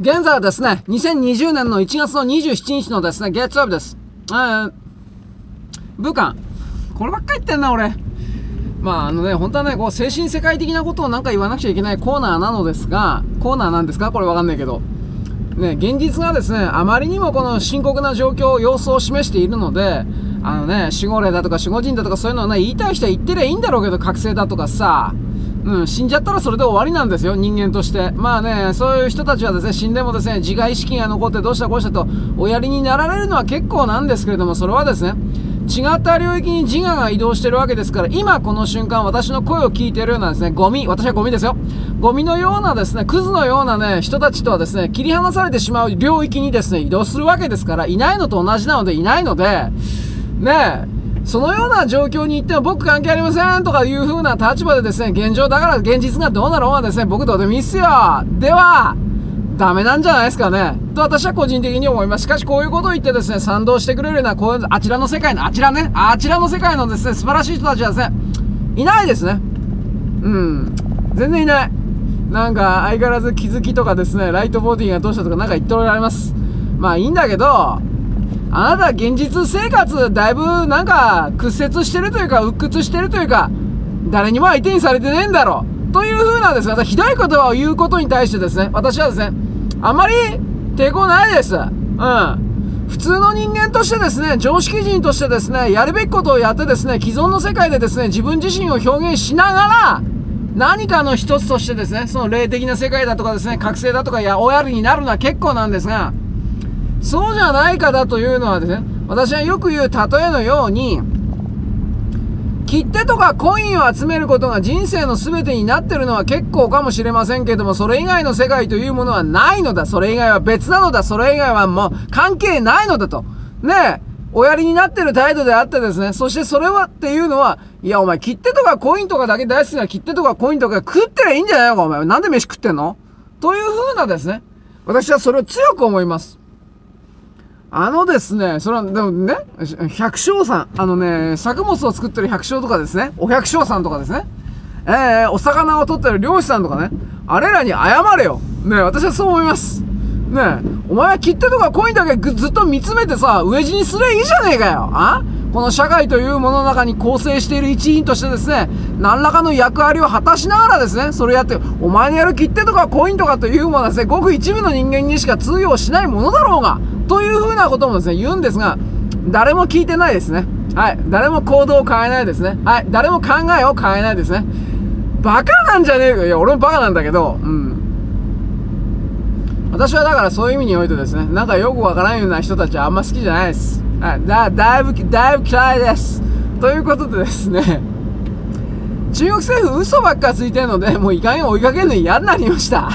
現在はですね、2020年の1月の27日のですね、月曜日です。えー、武漢。こればっかり言ってんな、俺。まあ、あのね、本当はね、こう、精神世界的なことをなんか言わなくちゃいけないコーナーなのですが、コーナーなんですか？これわかんないけど。ね、現実がですね、あまりにもこの深刻な状況、様子を示しているので、あのね、守護霊だとか守護人だとかそういうのはね、言いたい人は言ってりゃいいんだろうけど、覚醒だとかさ、うん、死んじゃったらそれで終わりなんですよ、人間として。まあね、そういう人たちはですね、死んでもですね、自我意識が残ってどうしたこうしたと、おやりになられるのは結構なんですけれども、それはですね、違った領域に自我が移動してるわけですから、今この瞬間私の声を聞いてるようなですね、ゴミ、私はゴミですよ。ゴミのようなですね、クズのようなね、人たちとはですね、切り離されてしまう領域にですね、移動するわけですから、いないのと同じなのでいないので、ねえ、そのような状況に行っても僕関係ありませんとかいう風な立場でですね、現状だから現実がどうなろうがですね、僕どうでもいいっすよ。では、ダメなんじゃないですかね。と私は個人的に思います。しかしこういうことを言ってですね、賛同してくれるような、こういう、あちらの世界の、あちらね、あちらの世界のですね、素晴らしい人たちはですね、いないですね。うん。全然いない。なんか、相変わらず気づきとかですね、ライトボディがどうしたとかなんか言っておられます。まあいいんだけど、あなた現実生活だいぶなんか屈折してるというか、鬱屈してるというか、誰にも相手にされてねえんだろ。という風なですね、ひどい言葉を言うことに対してですね、私はですね、あまり抵抗ないです。うん。普通の人間としてですね、常識人としてですね、やるべきことをやってですね、既存の世界でですね、自分自身を表現しながら、何かの一つとしてですね、その霊的な世界だとかですね、覚醒だとかやおやりになるのは結構なんですが、そうじゃないかだというのはですね、私はよく言う例えのように、切手とかコインを集めることが人生の全てになってるのは結構かもしれませんけども、それ以外の世界というものはないのだ。それ以外は別なのだ。それ以外はもう関係ないのだと。ねえ、おやりになってる態度であってですね、そしてそれはっていうのは、いやお前切手とかコインとかだけ大好きな切手とかコインとか食ってりゃいいんじゃないのかお前。なんで飯食ってんの？という風なですね、私はそれを強く思います。あのですね、それは、でもね、百姓さん、あのね、作物を作ってる百姓とかですね、お百姓さんとかですね、えー、お魚を取ってる漁師さんとかね、あれらに謝れよ。ね私はそう思います。ねお前は切手とかコインだけずっと見つめてさ、飢え死にすりゃいいじゃねえかよ。あ？この社会というものの中に構成している一員としてですね、何らかの役割を果たしながらですね、それやって、お前のやる切手とかコインとかというものはですね、ごく一部の人間にしか通用しないものだろうが、というふうなこともですね、言うんですが、誰も聞いてないですね。はい。誰も行動を変えないですね。はい。誰も考えを変えないですね。バカなんじゃねえか。いや、俺もバカなんだけど、うん。私はだからそういう意味においてですね、なんかよくわからんような人たちはあんま好きじゃないです。はい。だ、だいぶ、だいぶ嫌いです。ということでですね、中国政府嘘ばっかついてるので、もういかんよ追いかけるの嫌になりました。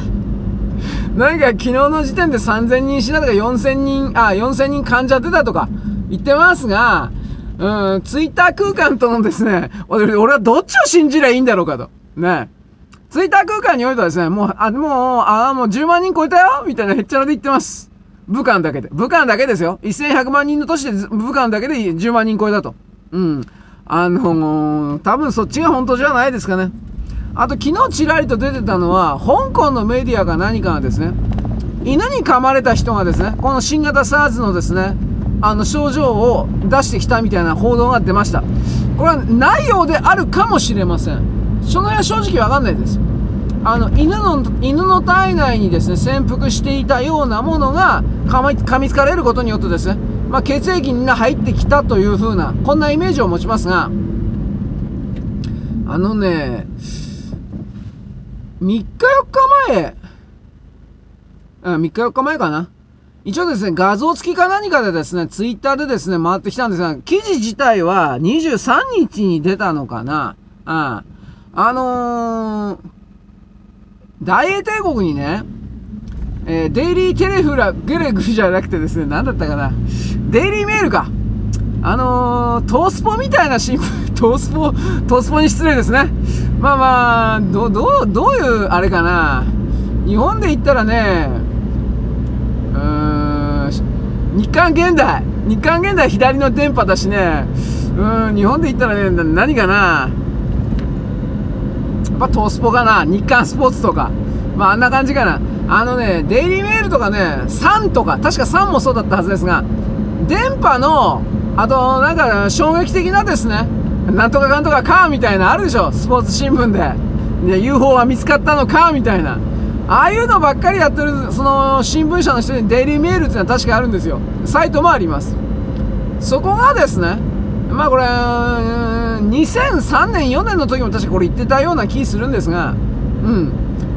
なんか昨日の時点で3000人死んだとか4000人、あ、4000人患者出たとか言ってますが、うん、ツイッター空間とのですね、俺はどっちを信じりゃいいんだろうかと。ね。ツイッター空間においてはですね、もう、あ、もう、あ、もう10万人超えたよみたいなへっちゃらで言ってます。武漢だけで。武漢だけですよ。1100万人の都市で武漢だけで10万人超えたと。うん。あのー、多分そっちが本当じゃないですかね。あと昨日ちらりと出てたのは、香港のメディアか何かがですね、犬に噛まれた人がですね、この新型 SARS のですね、あの症状を出してきたみたいな報道が出ました。これは内容であるかもしれません。その辺は正直わかんないです。あの、犬の、犬の体内にですね、潜伏していたようなものが噛み噛みつかれることによってですね、まあ、血液が入ってきたという風な、こんなイメージを持ちますが、あのね、3日4日前、うん、3日4日前かな。一応ですね、画像付きか何かでですね、ツイッターでですね、回ってきたんですが、記事自体は23日に出たのかな。うん。あのー、大英帝国にね、えー、デイリーテレフラ、ゲレグじゃなくてですね、何だったかな。デイリーメールか。あのー、トースポみたいな新聞、トースポ、トースポに失礼ですね。まあまあ、ど、どう、どういう、あれかな。日本で言ったらね、うーん、日韓現代。日韓現代左の電波だしね、うん、日本で言ったらね、何かな。やっぱトースポかな。日韓スポーツとか。まああんな感じかな。あのね、デイリーメーールとかね、3とか、確か3もそうだったはずですが、電波の、あと、なんか、衝撃的なですね、なんとかかんとかかみたいなあるでしょ、スポーツ新聞で。で、UFO は見つかったのかみたいな。ああいうのばっかりやってる、その、新聞社の人にデイリーメールっていうのは確かあるんですよ。サイトもあります。そこがですね、まあこれ、2003年、4年の時も確かこれ言ってたような気するんですが、うん。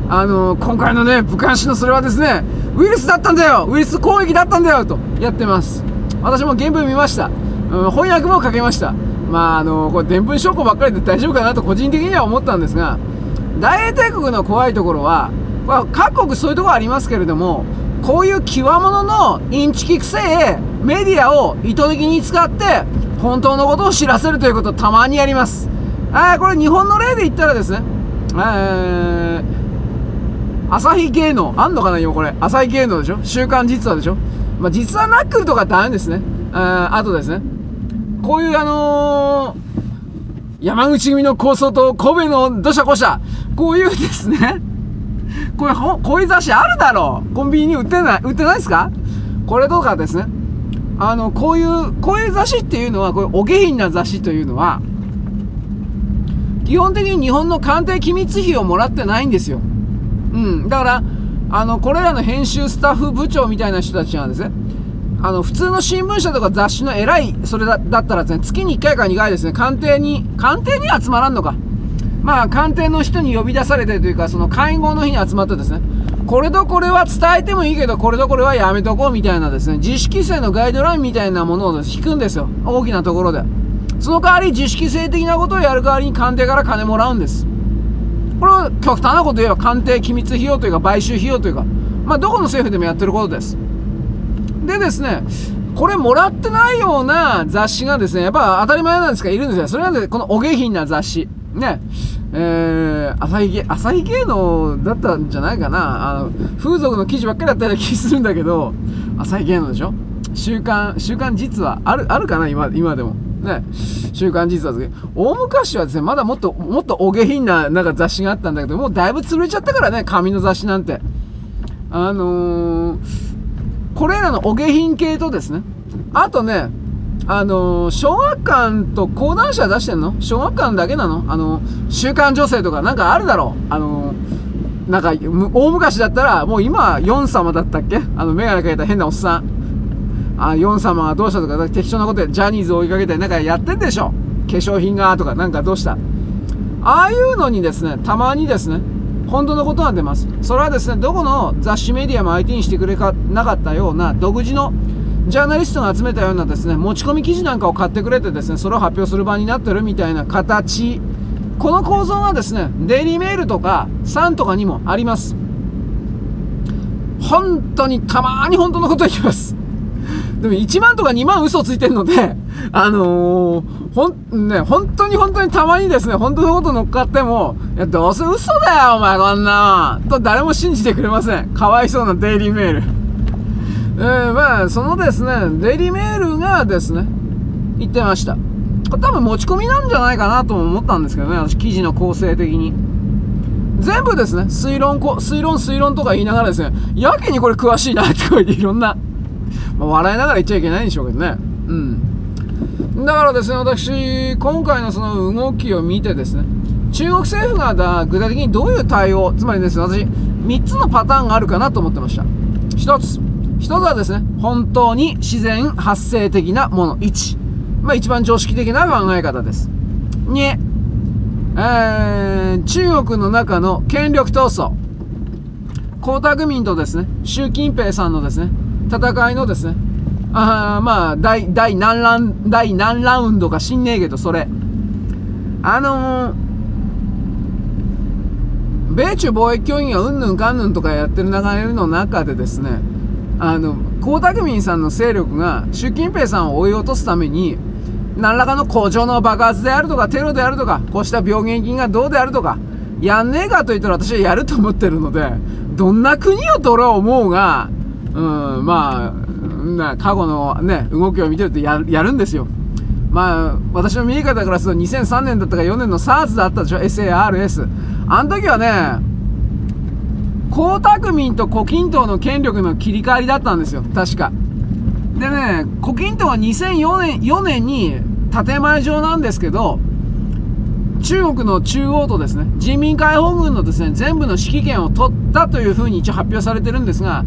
あの今回のね、武漢市のそれはですね、ウイルスだったんだよウイルス攻撃だったんだよとやってます。私も原文見ました。うん、翻訳もかけました。まあ、あの、これ、伝聞証拠ばっかりで大丈夫かなと個人的には思ったんですが、大英帝国の怖いところは、まあ、各国そういうところありますけれども、こういう極物のインチキくせえメディアを意図的に使って、本当のことを知らせるということをたまにやります。あこれ日本の例で言ったらですね、えー、朝日芸能、あんのかな今これ。朝日芸能でしょ？週刊実話でしょ？まあ、実話ナックルとかダメですね。ああとですね。こういうあのー、山口組の構想と神戸の土砂こしゃ、こういうですね、こういう、こういう雑誌あるだろうコンビニに売ってない、売ってないですか？これとかですね。あの、こういう、こういう雑誌っていうのは、こういうお下品な雑誌というのは、基本的に日本の鑑定機密費をもらってないんですよ。うん。だから、あの、これらの編集スタッフ部長みたいな人たちはですね、あの、普通の新聞社とか雑誌の偉い、それだったらですね、月に1回か2回ですね、官邸に、官邸に集まらんのか。まあ、官邸の人に呼び出されてというか、その会合の日に集まってですね、これとこれは伝えてもいいけど、これとこれはやめとこうみたいなですね、自主規制のガイドラインみたいなものを引くんですよ。大きなところで。その代わり自主規制的なことをやる代わりに官邸から金もらうんです。これは極端なこと言えば官邸機密費用というか買収費用というか、まあ、どこの政府でもやってることです。でですね、これもらってないような雑誌がですね、やっぱ当たり前なんですがいるんですよ。それなんで、このお下品な雑誌。ね。えー、朝日芸、朝日芸能だったんじゃないかな。あの、風俗の記事ばっかりだったような気するんだけど、朝日芸能でしょ？週刊、週刊実はある、あるかな？今、今でも。ね、週刊実話ですけど、大昔はですね、まだもっと、もっとお下品ななんか雑誌があったんだけど、もうだいぶ潰れちゃったからね、紙の雑誌なんて。あのー、これらのお下品系とですね、あとね、あのー、小学館と講談社出してんの？小学館だけなの？あのー、週刊女性とかなんかあるだろう？あのー、なんか、大昔だったら、もう今、ヨン様だったっけ？あの、メガネかけた変なおっさん。あ、ヨン様がどうしたとか、適当なことでジャニーズを追いかけてなんかやってんでしょ？化粧品がとか、なんかどうした？ああいうのにですね、たまにですね、本当のことが出ます。それはですね、どこの雑誌メディアも相手にしてくれなかったような独自のジャーナリストが集めたようなですね、持ち込み記事なんかを買ってくれてですね、それを発表する場になってるみたいな形。この構造がですね、デイリーメールとかサンとかにもあります。本当にたまに本当のこと言います。でも1万とか2万嘘ついてるので、あのー、ほん、ね、本当に本当にたまにですね、本当のこと乗っかっても、いや、どうせ嘘だよ、お前こんなと誰も信じてくれません。かわいそうなデイリーメール。えー、まあ、そのですね、デイリーメールがですね、言ってました。これ多分持ち込みなんじゃないかなとも思ったんですけどね、私記事の構成的に。全部ですね、推論、推論、推論とか言いながらですね、やけにこれ詳しいなってこうっていろんなまあ、笑いながら言っちゃいけないんでしょうけどね。うん。だからですね、私、今回のその動きを見てですね、中国政府が具体的にどういう対応、つまりですね、私、3つのパターンがあるかなと思ってました。1つ。1つはですね、本当に自然発生的なもの。1。まあ一番常識的な考え方です。2。えー、中国の中の権力闘争。江沢民とですね、習近平さんのですね、戦いのですね、ああまあ、第、第何ラウン、第何ラウンドか知んねえけど、それ。あのー、米中貿易協議がうんぬんかんぬんとかやってる流れの中でですね、あの、江沢民さんの勢力が習近平さんを追い落とすために、何らかの工場の爆発であるとか、テロであるとか、こうした病原菌がどうであるとか、やんねえかと言ったら私はやると思ってるので、どんな国をと俺は思うが、うん、まあ、な過去のね、動きを見てるとやるんですよ。まあ、私の見え方からすると2003年だったか4年の SARS だったでしょ ?SARS。あの時はね、江沢民と胡錦涛の権力の切り替わりだったんですよ、確か。でね、胡錦涛は2004年 ,4 年に建前上なんですけど、中国の中央とですね、人民解放軍のですね、全部の指揮権を取ったというふうに一応発表されてるんですが、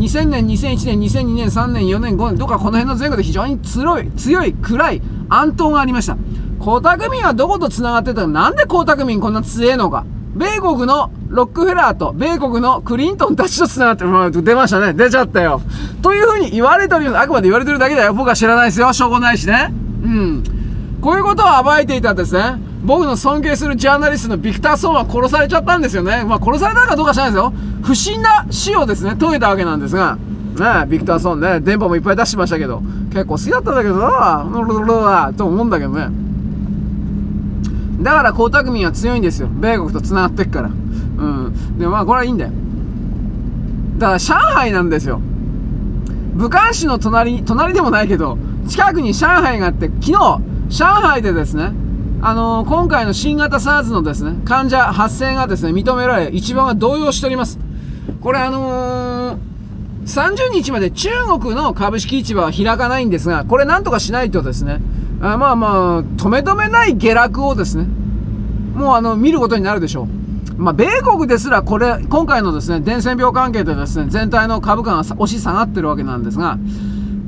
2000年、2001年、2002年、3年、4年、5年、どっかこの辺の前後で非常に強い、強い、暗い暗闘がありました。江沢民はどこと繋がってたか、なんで江沢民こんな強えのか。米国のロックフェラーと、米国のクリントンたちと繋がって。出ましたね。出ちゃったよ。というふうに言われてるあくまで言われてるだけだよ。僕は知らないですよ。証拠ないしね。うん。こういうことを暴いていたんですね。僕の尊敬するジャーナリストのビクター・ソンは殺されちゃったんですよね。まあ殺されたかどうか知らないですよ。不審な死をですね、遂げたわけなんですが、ねビクター・ソンね、電波もいっぱい出してましたけど、結構好きだったんだけどな、と思うんだけどね。だから江沢民は強いんですよ。米国と繋がってっから。うん。で、まあこれはいいんだよ。だから上海なんですよ。武漢市の隣、隣でもないけど、近くに上海があって、昨日、上海でですね、あのー、今回の新型 SARS のですね、患者発生がですね、認められ、一番は動揺しております。これあのー、30日まで中国の株式市場は開かないんですが、これなんとかしないとですね、あまあまあ、止め止めない下落をですね、もうあの、見ることになるでしょう。まあ、米国ですらこれ、今回のですね、伝染病関係でですね、全体の株価が押し下がってるわけなんですが、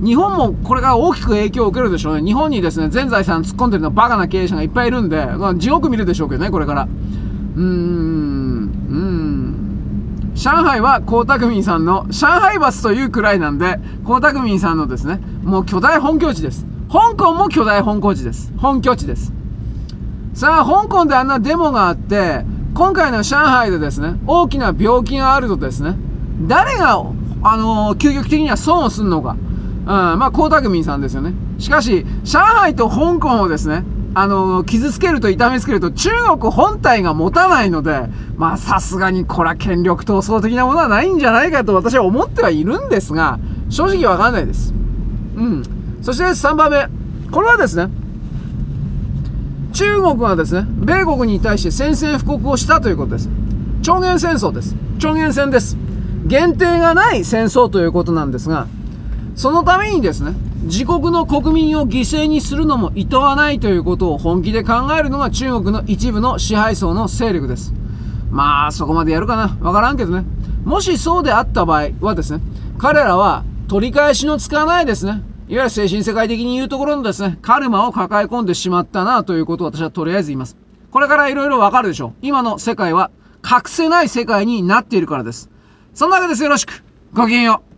日本もこれから大きく影響を受けるでしょうね。日本にですね、全財産突っ込んでるのバカな経営者がいっぱいいるんで、まあ、地獄見るでしょうけどね、これから。うーん。上海は江沢民さんの、上海バスというくらいなんで、江沢民さんのですね、もう巨大本拠地です。香港も巨大本拠地です。本拠地です。さあ、香港であんなデモがあって、今回の上海でですね、大きな病気があるとですね、誰が、あのー、究極的には損をするのか。うん、まあ、江沢民さんですよね。しかし、上海と香港をですね、あの、傷つけると痛めつけると中国本体が持たないので、まあ、さすがにこれは権力闘争的なものはないんじゃないかと私は思ってはいるんですが、正直わかんないです。うん。そして3番目。これはですね、中国がですね、米国に対して宣戦布告をしたということです。超限戦争です。超限戦です。限定がない戦争ということなんですが、そのためにですね、自国の国民を犠牲にするのも厭わないということを本気で考えるのが中国の一部の支配層の勢力です。まあ、そこまでやるかなわからんけどね。もしそうであった場合はですね、彼らは取り返しのつかないですね。いわゆる精神世界的に言うところのですね、カルマを抱え込んでしまったなということを私はとりあえず言います。これから色々わかるでしょう。今の世界は隠せない世界になっているからです。そんなわけです。よろしく。ごきげんよう。